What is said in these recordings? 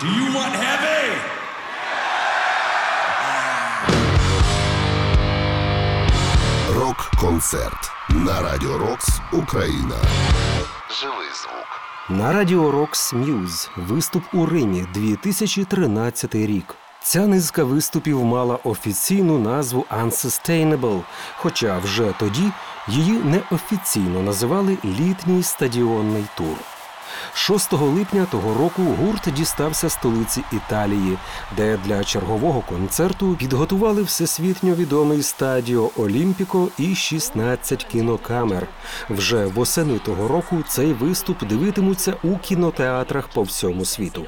Do you want heavy? Рок-концерт на Радіо Рокс Україна. Живий звук. На Радіо Рокс М'юз виступ у Римі 2013 рік. Ця низка виступів мала офіційну назву Unsustainable, хоча вже тоді її неофіційно називали літній стадіонний тур. 6 липня того року гурт дістався столиці Італії, де для чергового концерту підготували всесвітньо відомий стадіо Олімпіко і 16 кінокамер. Вже восени того року цей виступ дивитимуться у кінотеатрах по всьому світу.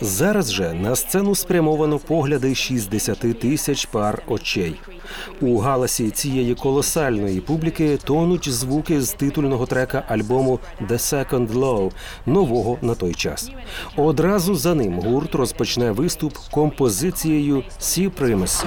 Зараз же на сцену спрямовано погляди 60 тисяч пар очей. У галасі цієї колосальної публіки тонуть звуки з титульного трека альбому «The Second Law», нового на той час. Одразу за ним гурт розпочне виступ композицією «Sea Primacy».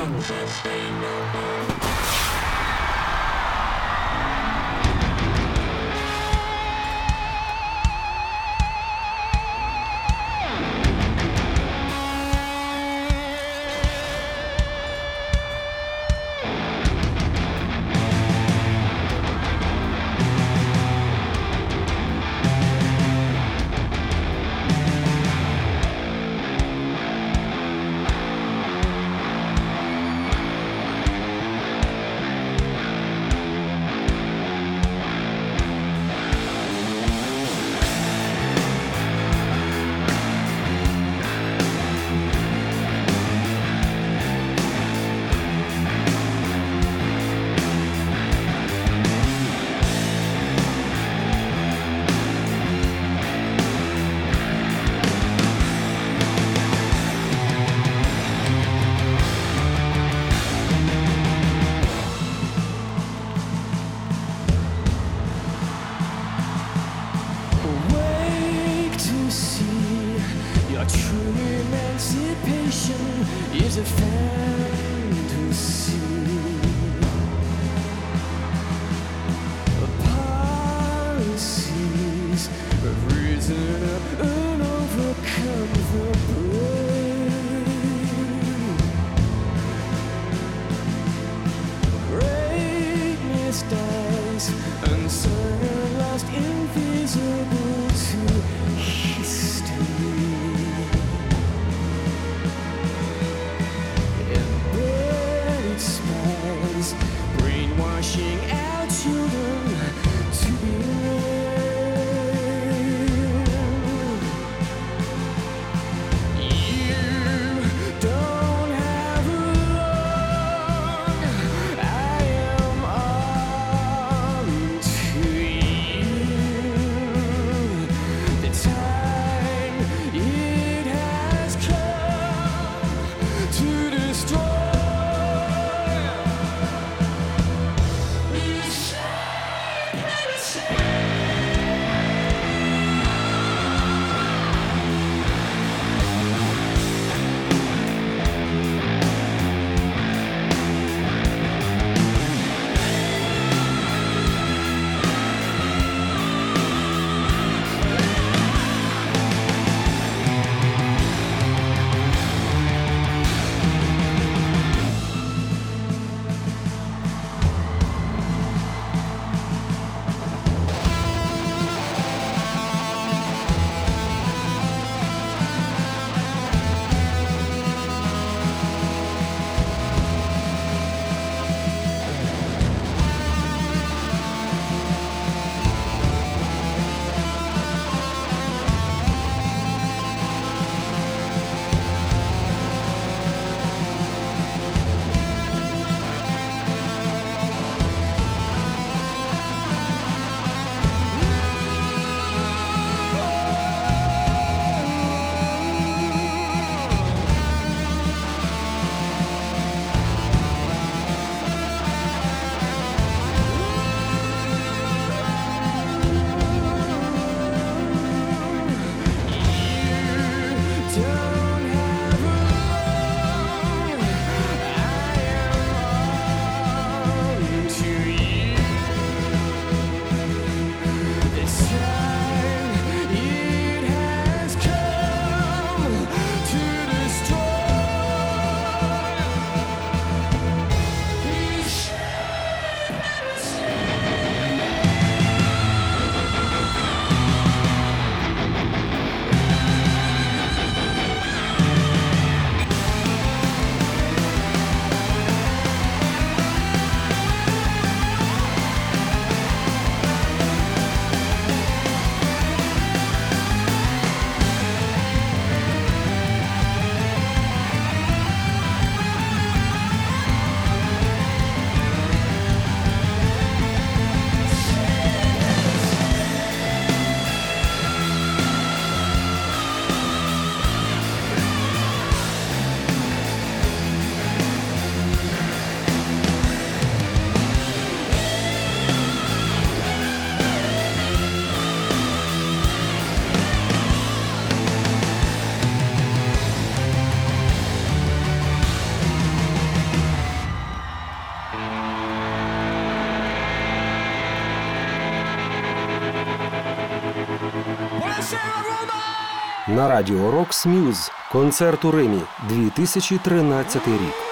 На радіо Рокс Мюз. Концерт у Римі 2013 рік.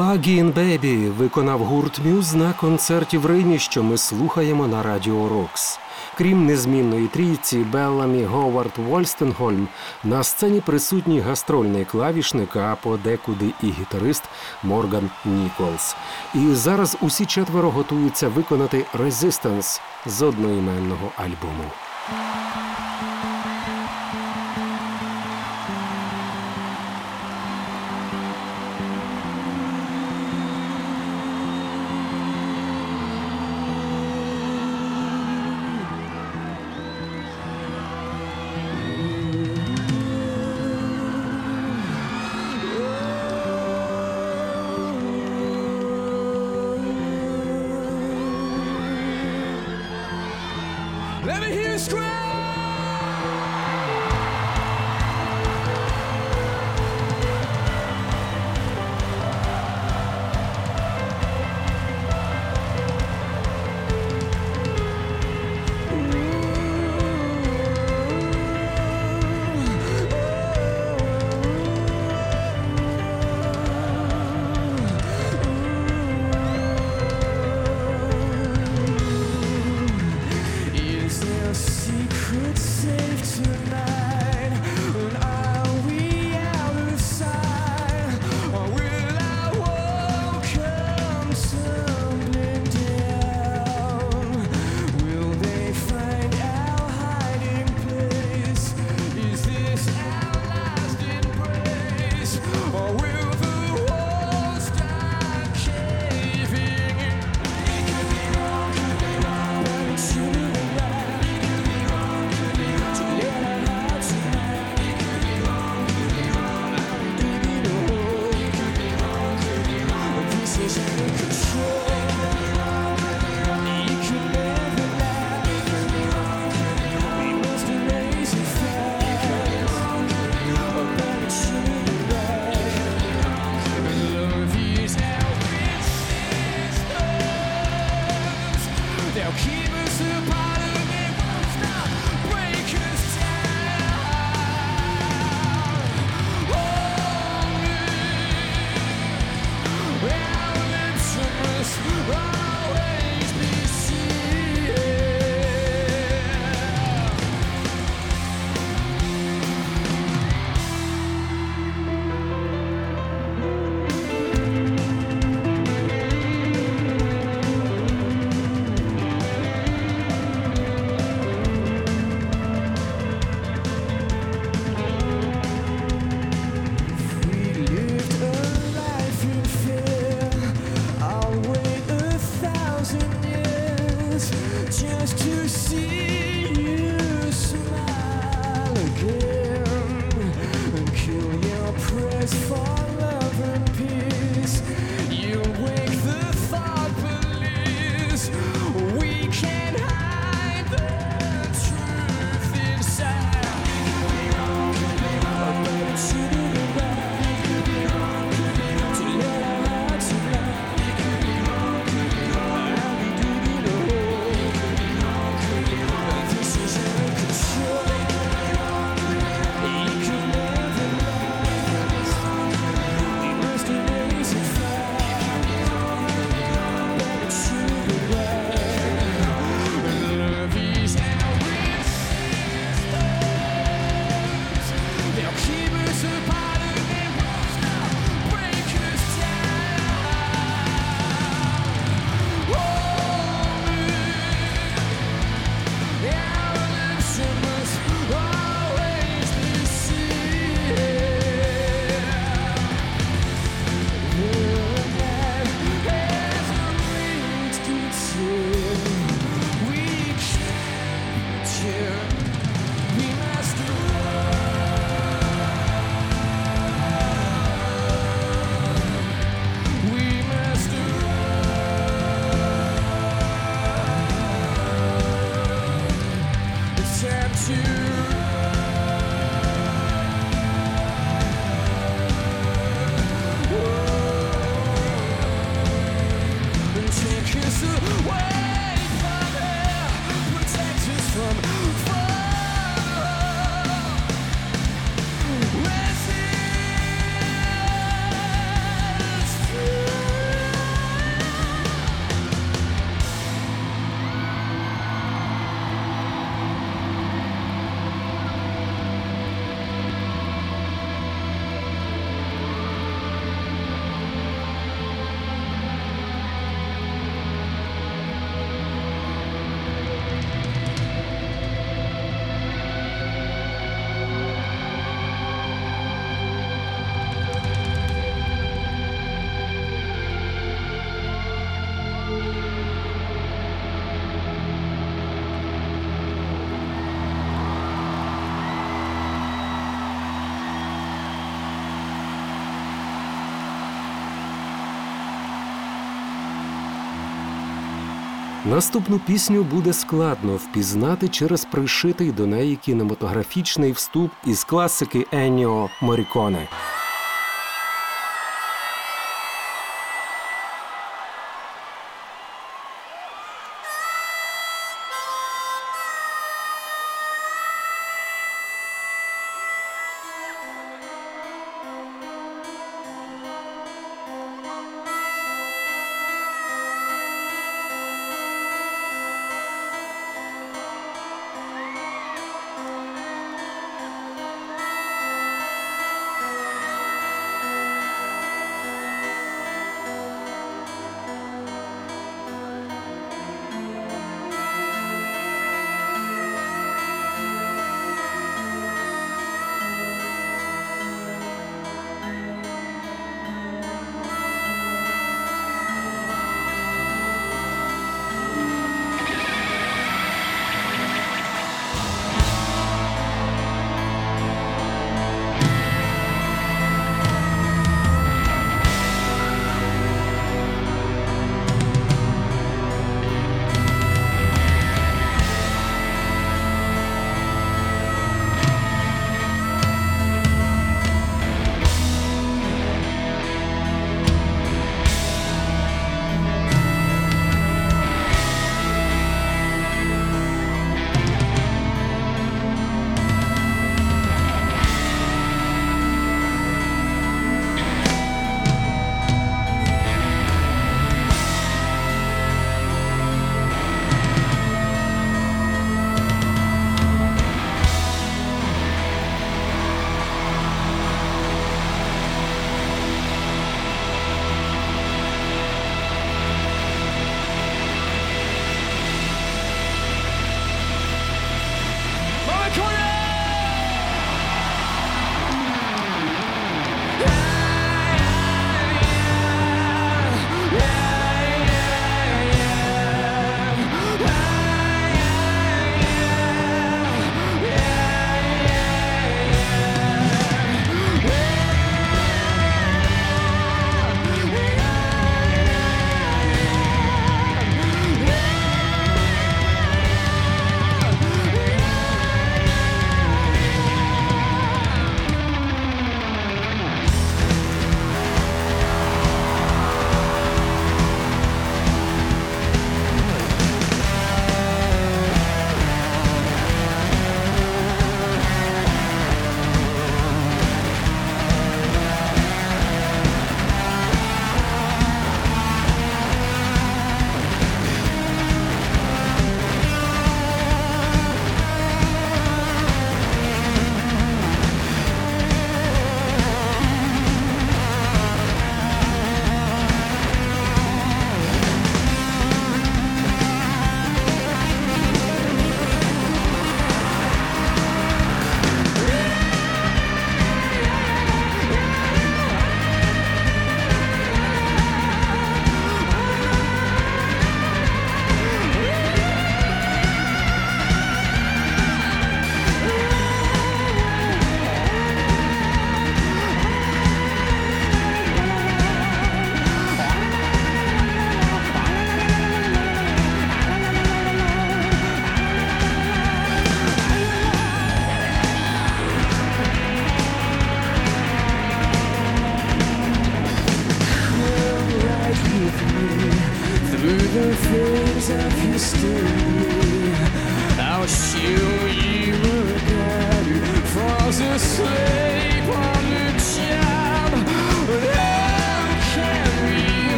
Plug-in Baby виконав гурт Мюз на концерті в Римі, що ми слухаємо на радіо Рокс. Крім незмінної трійці Белламі Говард Вольстенгольм, на сцені присутній гастрольний клавішник, а подекуди і гітарист Морган Ніколс. І зараз усі четверо готуються виконати Resistance з одноіменного альбому. Наступну пісню буде складно впізнати через пришитий до неї кінематографічний вступ із класики Енніо Моріконе.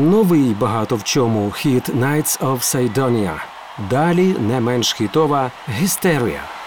новий багато в чому хіт «Nights of Sidonia». Далі не менш хітова гістерія.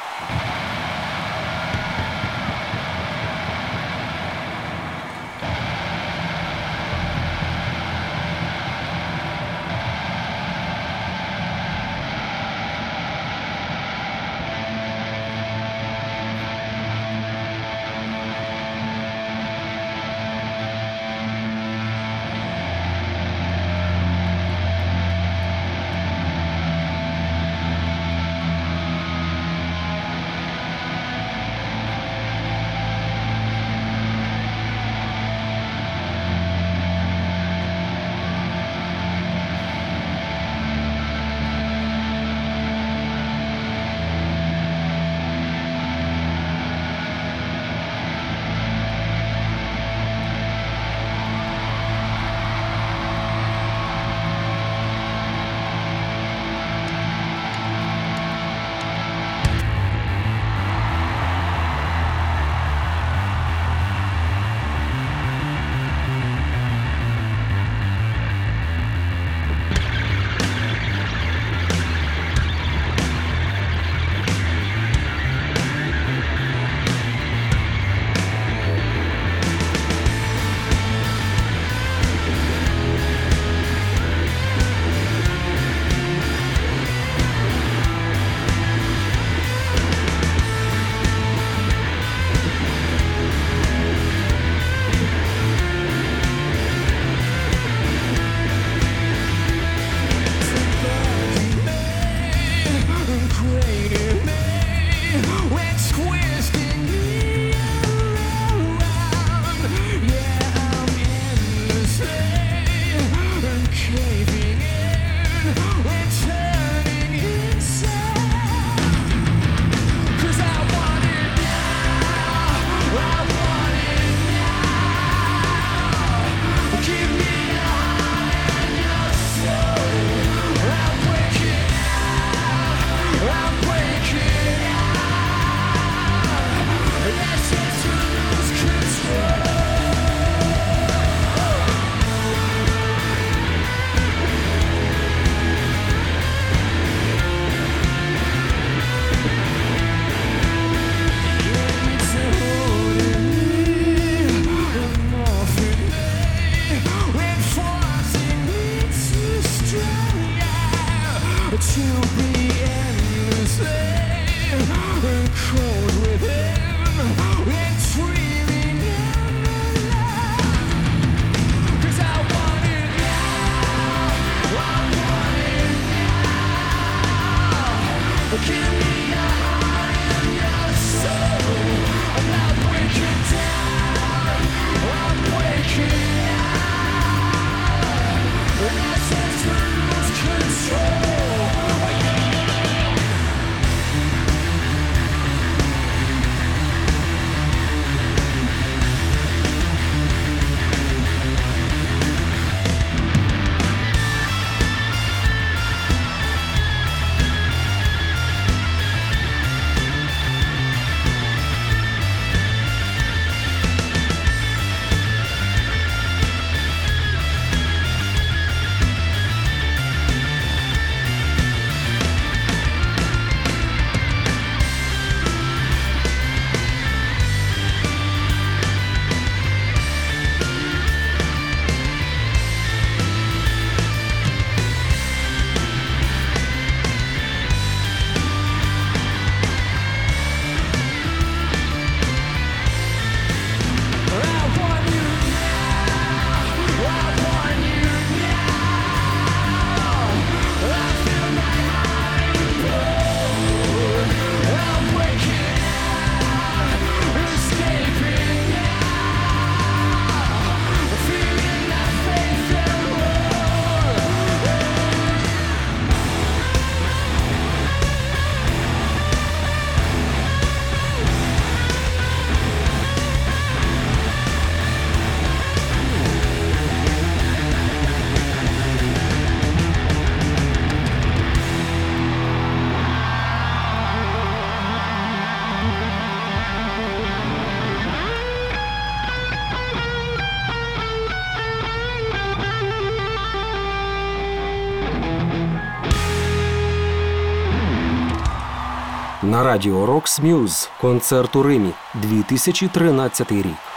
Радіо Рокс Мюз концерт у Римі 2013 рік.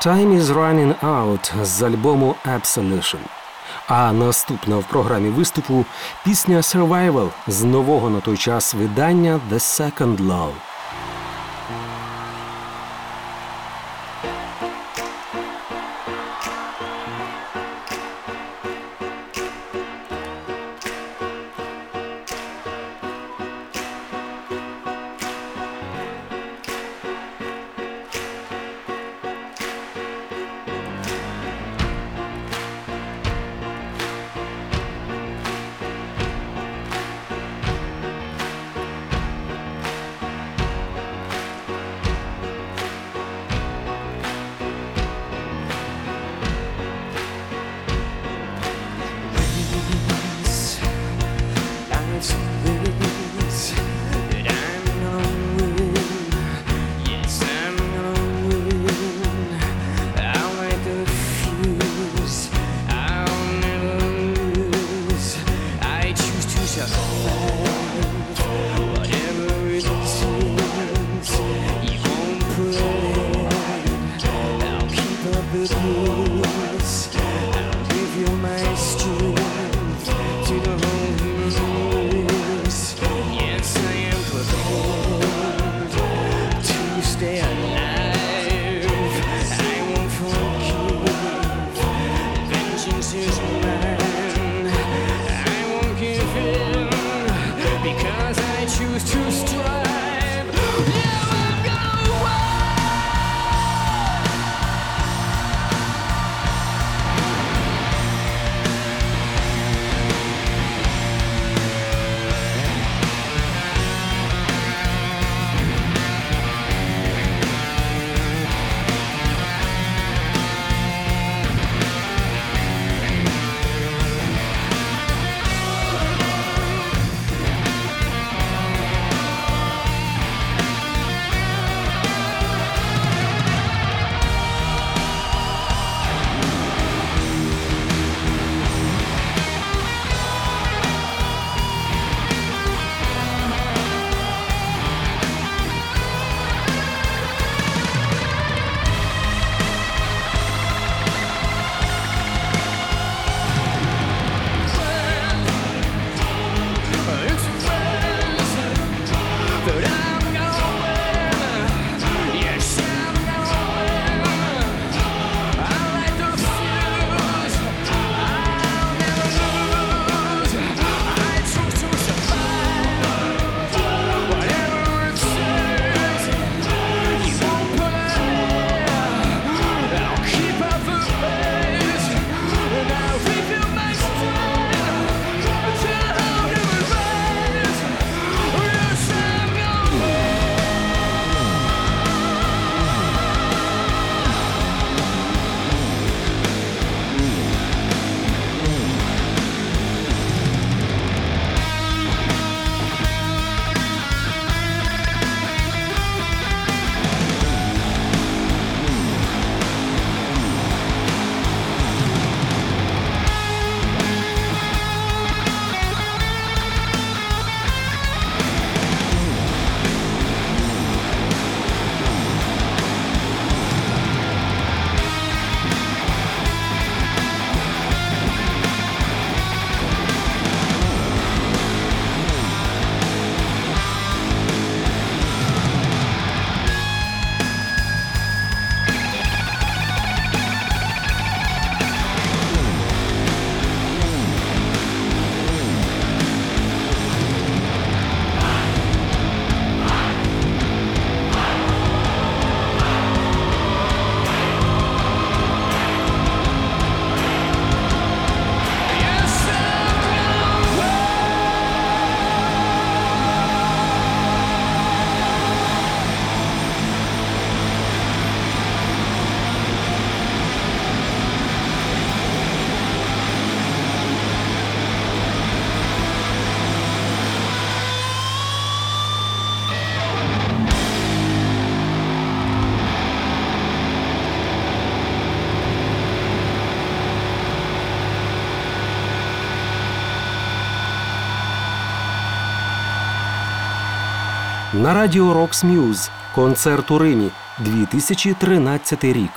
Time is running out з альбому Absolution. А наступна в програмі виступу пісня Survival з нового на той час видання The Second Love. На радіо Рокс Мюз. Концерт у Римі 2013 рік.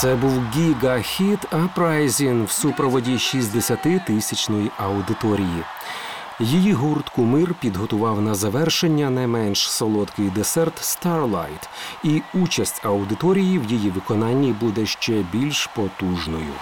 Це був гігахіт Апрайзін в супроводі 60-тисячної аудиторії. Її гурт Кумир підготував на завершення не менш солодкий десерт Starlight, і участь аудиторії в її виконанні буде ще більш потужною.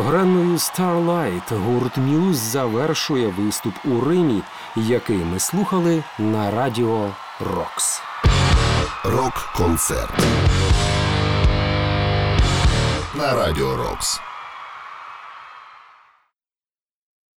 Багатогранною Starlight гурт Мюз завершує виступ у Римі, який ми слухали на радіо Рокс. Рок-концерт. На радіо Рокс.